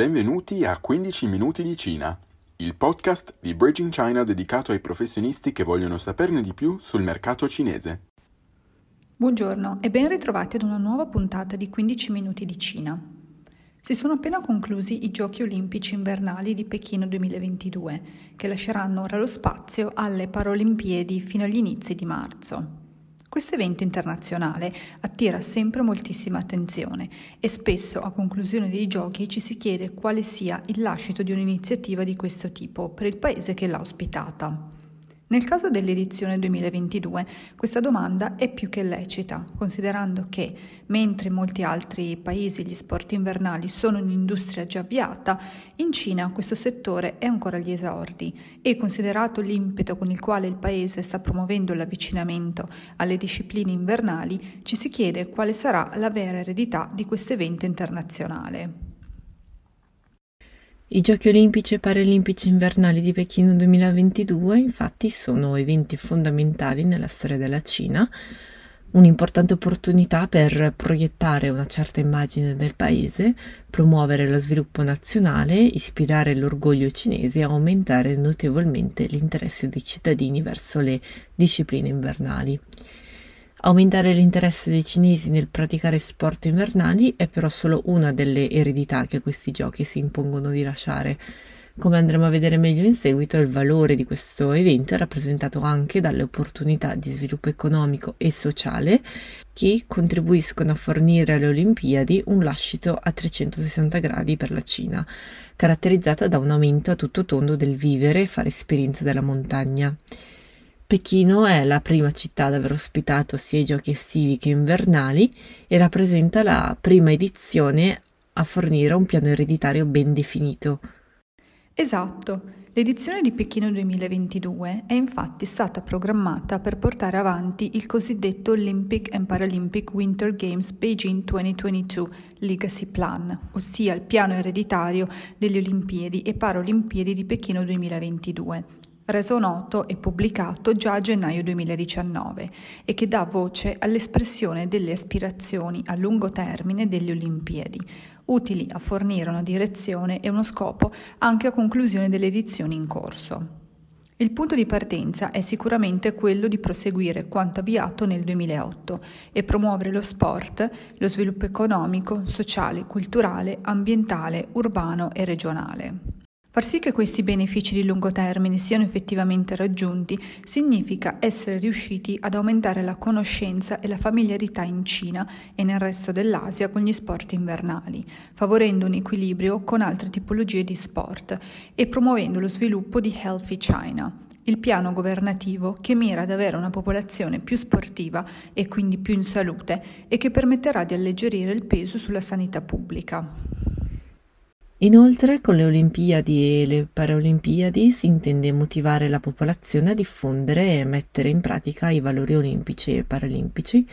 Benvenuti a 15 minuti di Cina, il podcast di Bridging China dedicato ai professionisti che vogliono saperne di più sul mercato cinese. Buongiorno e ben ritrovati ad una nuova puntata di 15 minuti di Cina. Si sono appena conclusi i Giochi olimpici invernali di Pechino 2022, che lasceranno ora lo spazio alle Paralimpiadi fino agli inizi di marzo. Questo evento internazionale attira sempre moltissima attenzione e spesso a conclusione dei giochi ci si chiede quale sia il lascito di un'iniziativa di questo tipo per il paese che l'ha ospitata. Nel caso dell'edizione 2022 questa domanda è più che lecita, considerando che, mentre in molti altri paesi gli sport invernali sono un'industria già avviata, in Cina questo settore è ancora agli esordi e considerato l'impeto con il quale il paese sta promuovendo l'avvicinamento alle discipline invernali, ci si chiede quale sarà la vera eredità di questo evento internazionale. I Giochi olimpici e paralimpici invernali di Pechino 2022 infatti sono eventi fondamentali nella storia della Cina, un'importante opportunità per proiettare una certa immagine del paese, promuovere lo sviluppo nazionale, ispirare l'orgoglio cinese e aumentare notevolmente l'interesse dei cittadini verso le discipline invernali. Aumentare l'interesse dei cinesi nel praticare sport invernali è però solo una delle eredità che questi giochi si impongono di lasciare. Come andremo a vedere meglio in seguito, il valore di questo evento è rappresentato anche dalle opportunità di sviluppo economico e sociale che contribuiscono a fornire alle Olimpiadi un lascito a 360 gradi per la Cina, caratterizzata da un aumento a tutto tondo del vivere e fare esperienza della montagna. Pechino è la prima città ad aver ospitato sia i giochi estivi che invernali e rappresenta la prima edizione a fornire un piano ereditario ben definito. Esatto, l'edizione di Pechino 2022 è infatti stata programmata per portare avanti il cosiddetto Olympic and Paralympic Winter Games Beijing 2022 Legacy Plan, ossia il piano ereditario delle Olimpiadi e Paralimpiadi di Pechino 2022 reso noto e pubblicato già a gennaio 2019 e che dà voce all'espressione delle aspirazioni a lungo termine delle Olimpiadi, utili a fornire una direzione e uno scopo anche a conclusione delle edizioni in corso. Il punto di partenza è sicuramente quello di proseguire quanto avviato nel 2008 e promuovere lo sport, lo sviluppo economico, sociale, culturale, ambientale, urbano e regionale. Far sì che questi benefici di lungo termine siano effettivamente raggiunti significa essere riusciti ad aumentare la conoscenza e la familiarità in Cina e nel resto dell'Asia con gli sport invernali, favorendo un equilibrio con altre tipologie di sport e promuovendo lo sviluppo di Healthy China, il piano governativo che mira ad avere una popolazione più sportiva e quindi più in salute e che permetterà di alleggerire il peso sulla sanità pubblica. Inoltre, con le Olimpiadi e le Paralimpiadi si intende motivare la popolazione a diffondere e mettere in pratica i valori olimpici e paralimpici,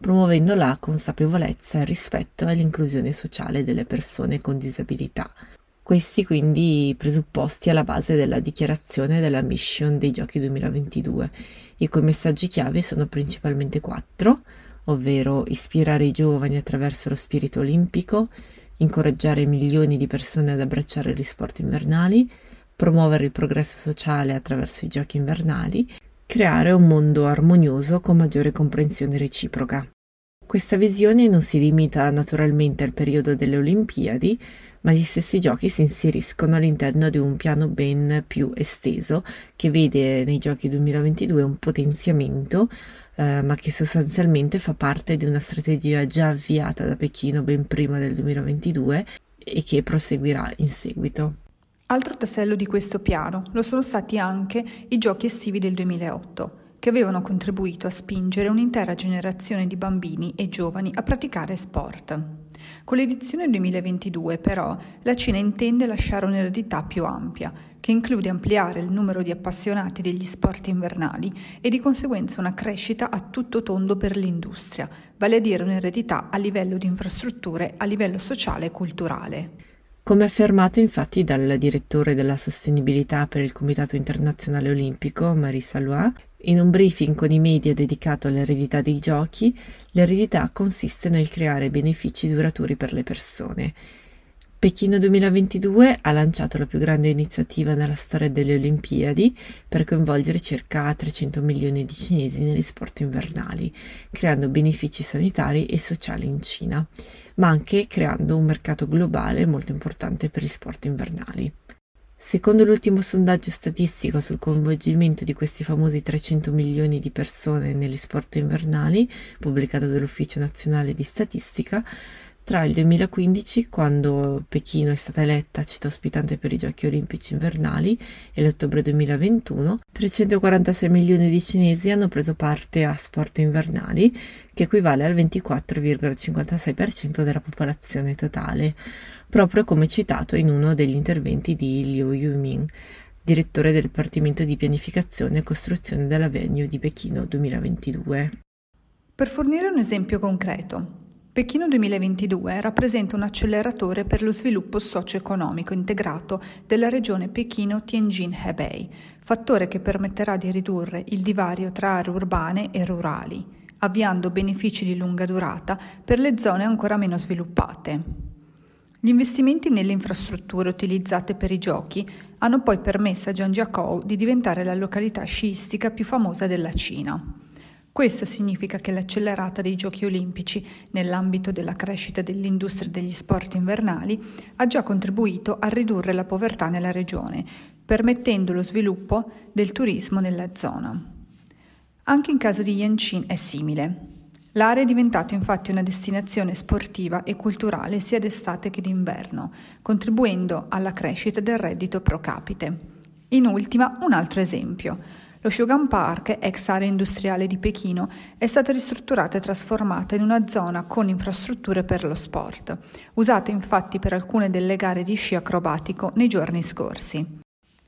promuovendo la consapevolezza, il rispetto e l'inclusione sociale delle persone con disabilità. Questi quindi i presupposti alla base della dichiarazione della mission dei Giochi 2022, i cui messaggi chiave sono principalmente quattro, ovvero ispirare i giovani attraverso lo spirito olimpico, incoraggiare milioni di persone ad abbracciare gli sport invernali, promuovere il progresso sociale attraverso i giochi invernali, creare un mondo armonioso con maggiore comprensione reciproca. Questa visione non si limita naturalmente al periodo delle Olimpiadi, ma gli stessi giochi si inseriscono all'interno di un piano ben più esteso che vede nei giochi 2022 un potenziamento eh, ma che sostanzialmente fa parte di una strategia già avviata da Pechino ben prima del 2022 e che proseguirà in seguito. Altro tassello di questo piano lo sono stati anche i giochi estivi del 2008 che avevano contribuito a spingere un'intera generazione di bambini e giovani a praticare sport. Con l'edizione 2022, però, la Cina intende lasciare un'eredità più ampia, che include ampliare il numero di appassionati degli sport invernali e di conseguenza una crescita a tutto tondo per l'industria, vale a dire un'eredità a livello di infrastrutture, a livello sociale e culturale. Come affermato infatti dal direttore della sostenibilità per il Comitato Internazionale Olimpico, Marie Salois, in un briefing con i media dedicato all'eredità dei giochi, l'eredità consiste nel creare benefici duraturi per le persone. Pechino 2022 ha lanciato la più grande iniziativa nella storia delle Olimpiadi per coinvolgere circa 300 milioni di cinesi negli sport invernali, creando benefici sanitari e sociali in Cina, ma anche creando un mercato globale molto importante per gli sport invernali. Secondo l'ultimo sondaggio statistico sul coinvolgimento di questi famosi 300 milioni di persone negli sport invernali, pubblicato dall'Ufficio Nazionale di Statistica, tra il 2015, quando Pechino è stata eletta città ospitante per i Giochi olimpici invernali, e l'ottobre 2021, 346 milioni di cinesi hanno preso parte a sport invernali, che equivale al 24,56% della popolazione totale, proprio come citato in uno degli interventi di Liu Yuming, direttore del Dipartimento di Pianificazione e Costruzione della Venue di Pechino 2022. Per fornire un esempio concreto, Pechino 2022 rappresenta un acceleratore per lo sviluppo socio-economico integrato della regione Pechino-Tianjin-Hebei, fattore che permetterà di ridurre il divario tra aree urbane e rurali, avviando benefici di lunga durata per le zone ancora meno sviluppate. Gli investimenti nelle infrastrutture utilizzate per i giochi hanno poi permesso a Zhangjiakou di diventare la località sciistica più famosa della Cina. Questo significa che l'accelerata dei giochi olimpici nell'ambito della crescita dell'industria degli sport invernali ha già contribuito a ridurre la povertà nella regione, permettendo lo sviluppo del turismo nella zona. Anche in caso di Yanshin è simile. L'area è diventata infatti una destinazione sportiva e culturale sia d'estate che d'inverno, contribuendo alla crescita del reddito pro capite. In ultima, un altro esempio. Lo Shogun Park, ex area industriale di Pechino, è stata ristrutturata e trasformata in una zona con infrastrutture per lo sport, usata infatti per alcune delle gare di sci acrobatico nei giorni scorsi.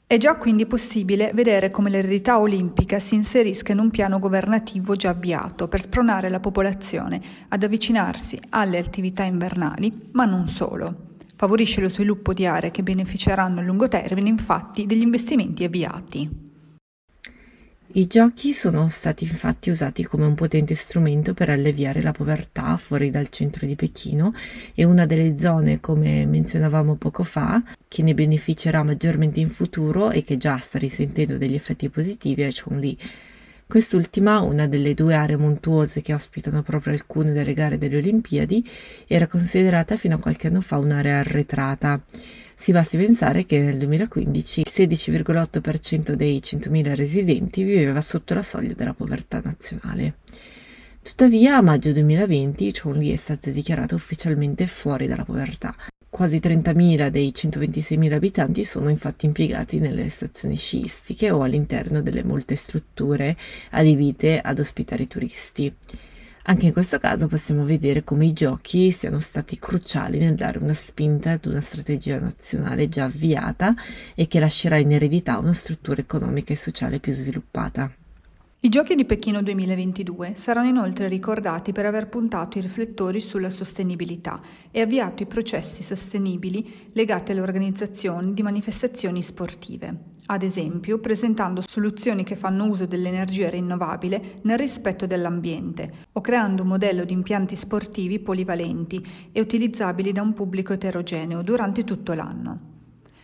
È già quindi possibile vedere come l'eredità olimpica si inserisca in un piano governativo già avviato per spronare la popolazione ad avvicinarsi alle attività invernali, ma non solo. Favorisce lo sviluppo di aree che beneficeranno a lungo termine infatti degli investimenti avviati. I giochi sono stati infatti usati come un potente strumento per alleviare la povertà fuori dal centro di Pechino e una delle zone, come menzionavamo poco fa, che ne beneficerà maggiormente in futuro e che già sta risentendo degli effetti positivi è Chongli. Quest'ultima, una delle due aree montuose che ospitano proprio alcune delle gare delle Olimpiadi, era considerata fino a qualche anno fa un'area arretrata. Si basti pensare che nel 2015 il 16,8% dei 100.000 residenti viveva sotto la soglia della povertà nazionale. Tuttavia, a maggio 2020 Chongli è stato dichiarato ufficialmente fuori dalla povertà. Quasi 30.000 dei 126.000 abitanti sono infatti impiegati nelle stazioni sciistiche o all'interno delle molte strutture adibite ad ospitare i turisti. Anche in questo caso possiamo vedere come i giochi siano stati cruciali nel dare una spinta ad una strategia nazionale già avviata e che lascerà in eredità una struttura economica e sociale più sviluppata. I Giochi di Pechino 2022 saranno inoltre ricordati per aver puntato i riflettori sulla sostenibilità e avviato i processi sostenibili legati alle organizzazioni di manifestazioni sportive, ad esempio presentando soluzioni che fanno uso dell'energia rinnovabile nel rispetto dell'ambiente o creando un modello di impianti sportivi polivalenti e utilizzabili da un pubblico eterogeneo durante tutto l'anno.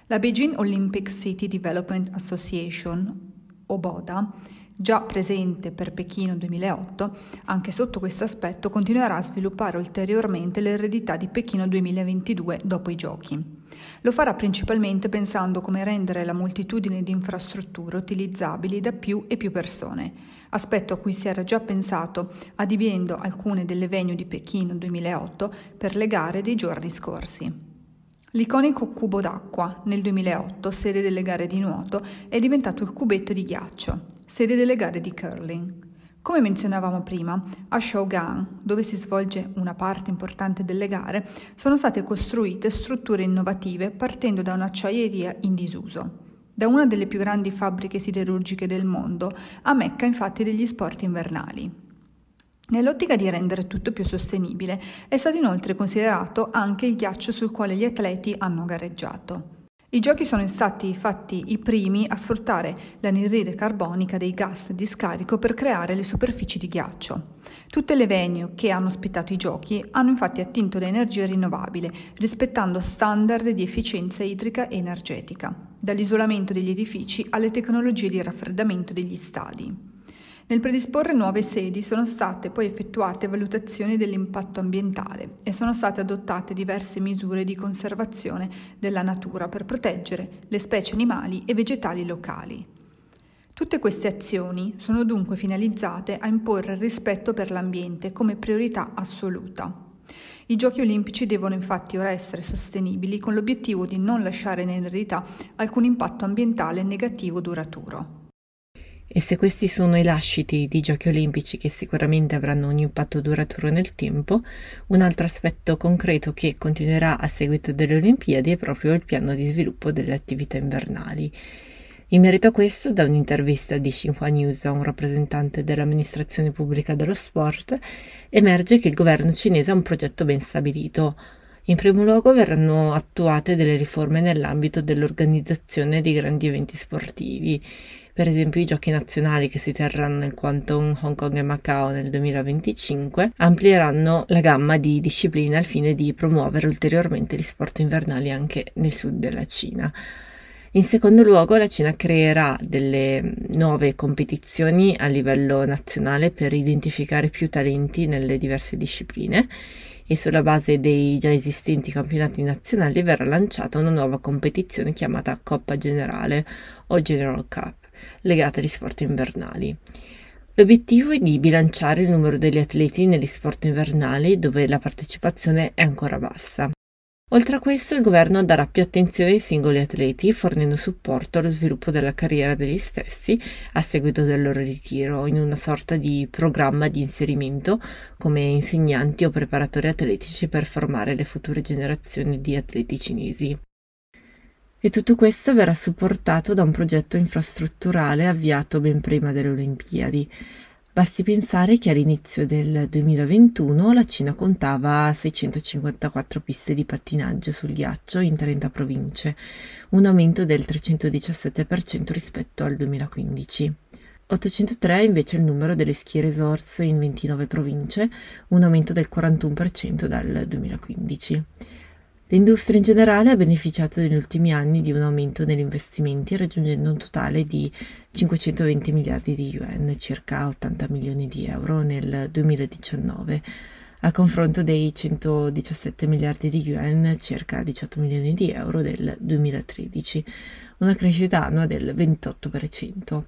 La Beijing Olympic City Development Association, o BODA, già presente per Pechino 2008, anche sotto questo aspetto continuerà a sviluppare ulteriormente l'eredità di Pechino 2022 dopo i giochi. Lo farà principalmente pensando come rendere la moltitudine di infrastrutture utilizzabili da più e più persone, aspetto a cui si era già pensato adibendo alcune delle venue di Pechino 2008 per le gare dei giorni scorsi. L'iconico cubo d'acqua, nel 2008, sede delle gare di nuoto, è diventato il cubetto di ghiaccio, sede delle gare di curling. Come menzionavamo prima, a Shougang, dove si svolge una parte importante delle gare, sono state costruite strutture innovative partendo da un'acciaieria in disuso. Da una delle più grandi fabbriche siderurgiche del mondo, a Mecca infatti degli sport invernali. Nell'ottica di rendere tutto più sostenibile, è stato inoltre considerato anche il ghiaccio sul quale gli atleti hanno gareggiato. I giochi sono stati infatti i primi a sfruttare l'anidride carbonica dei gas di scarico per creare le superfici di ghiaccio. Tutte le venue che hanno ospitato i giochi hanno infatti attinto da energia rinnovabile, rispettando standard di efficienza idrica e energetica, dall'isolamento degli edifici alle tecnologie di raffreddamento degli stadi. Nel predisporre nuove sedi sono state poi effettuate valutazioni dell'impatto ambientale e sono state adottate diverse misure di conservazione della natura per proteggere le specie animali e vegetali locali. Tutte queste azioni sono dunque finalizzate a imporre il rispetto per l'ambiente come priorità assoluta. I giochi olimpici devono infatti ora essere sostenibili con l'obiettivo di non lasciare in eredità alcun impatto ambientale negativo duraturo. E se questi sono i lasciti di giochi olimpici che sicuramente avranno un impatto duraturo nel tempo, un altro aspetto concreto che continuerà a seguito delle Olimpiadi è proprio il piano di sviluppo delle attività invernali. In merito a questo, da un'intervista di Xinhua News a un rappresentante dell'amministrazione pubblica dello sport, emerge che il governo cinese ha un progetto ben stabilito. In primo luogo verranno attuate delle riforme nell'ambito dell'organizzazione di grandi eventi sportivi per esempio i giochi nazionali che si terranno nel Quantum Hong Kong e Macao nel 2025 amplieranno la gamma di discipline al fine di promuovere ulteriormente gli sport invernali anche nel sud della Cina. In secondo luogo, la Cina creerà delle nuove competizioni a livello nazionale per identificare più talenti nelle diverse discipline e sulla base dei già esistenti campionati nazionali verrà lanciata una nuova competizione chiamata Coppa Generale o General Cup legate agli sport invernali. L'obiettivo è di bilanciare il numero degli atleti negli sport invernali dove la partecipazione è ancora bassa. Oltre a questo, il governo darà più attenzione ai singoli atleti, fornendo supporto allo sviluppo della carriera degli stessi a seguito del loro ritiro, in una sorta di programma di inserimento come insegnanti o preparatori atletici per formare le future generazioni di atleti cinesi. E tutto questo verrà supportato da un progetto infrastrutturale avviato ben prima delle Olimpiadi. Basti pensare che all'inizio del 2021 la Cina contava 654 piste di pattinaggio sul ghiaccio in 30 province, un aumento del 317% rispetto al 2015. 803 è invece il numero delle ski resorts in 29 province, un aumento del 41% dal 2015. L'industria in generale ha beneficiato negli ultimi anni di un aumento negli investimenti raggiungendo un totale di 520 miliardi di yuan, circa 80 milioni di euro nel 2019, a confronto dei 117 miliardi di yuan, circa 18 milioni di euro del 2013, una crescita annua del 28%.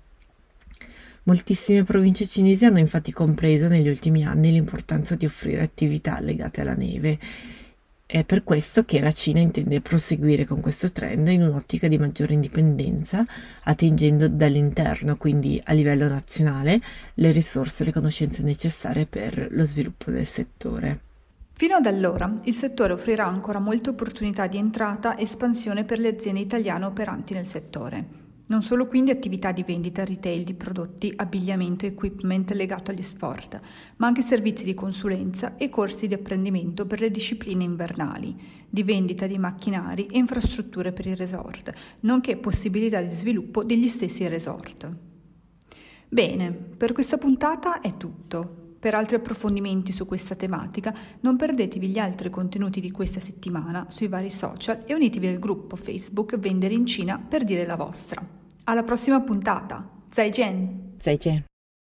Moltissime province cinesi hanno infatti compreso negli ultimi anni l'importanza di offrire attività legate alla neve è per questo che la Cina intende proseguire con questo trend in un'ottica di maggiore indipendenza, attingendo dall'interno, quindi a livello nazionale, le risorse e le conoscenze necessarie per lo sviluppo del settore. Fino ad allora il settore offrirà ancora molte opportunità di entrata e espansione per le aziende italiane operanti nel settore. Non solo quindi attività di vendita retail di prodotti, abbigliamento e equipment legato agli sport, ma anche servizi di consulenza e corsi di apprendimento per le discipline invernali, di vendita di macchinari e infrastrutture per il resort, nonché possibilità di sviluppo degli stessi resort. Bene, per questa puntata è tutto. Per altri approfondimenti su questa tematica non perdetevi gli altri contenuti di questa settimana sui vari social e unitevi al gruppo Facebook Vendere in Cina per dire la vostra. Alla prossima puntata. Zaijian. Zaijian.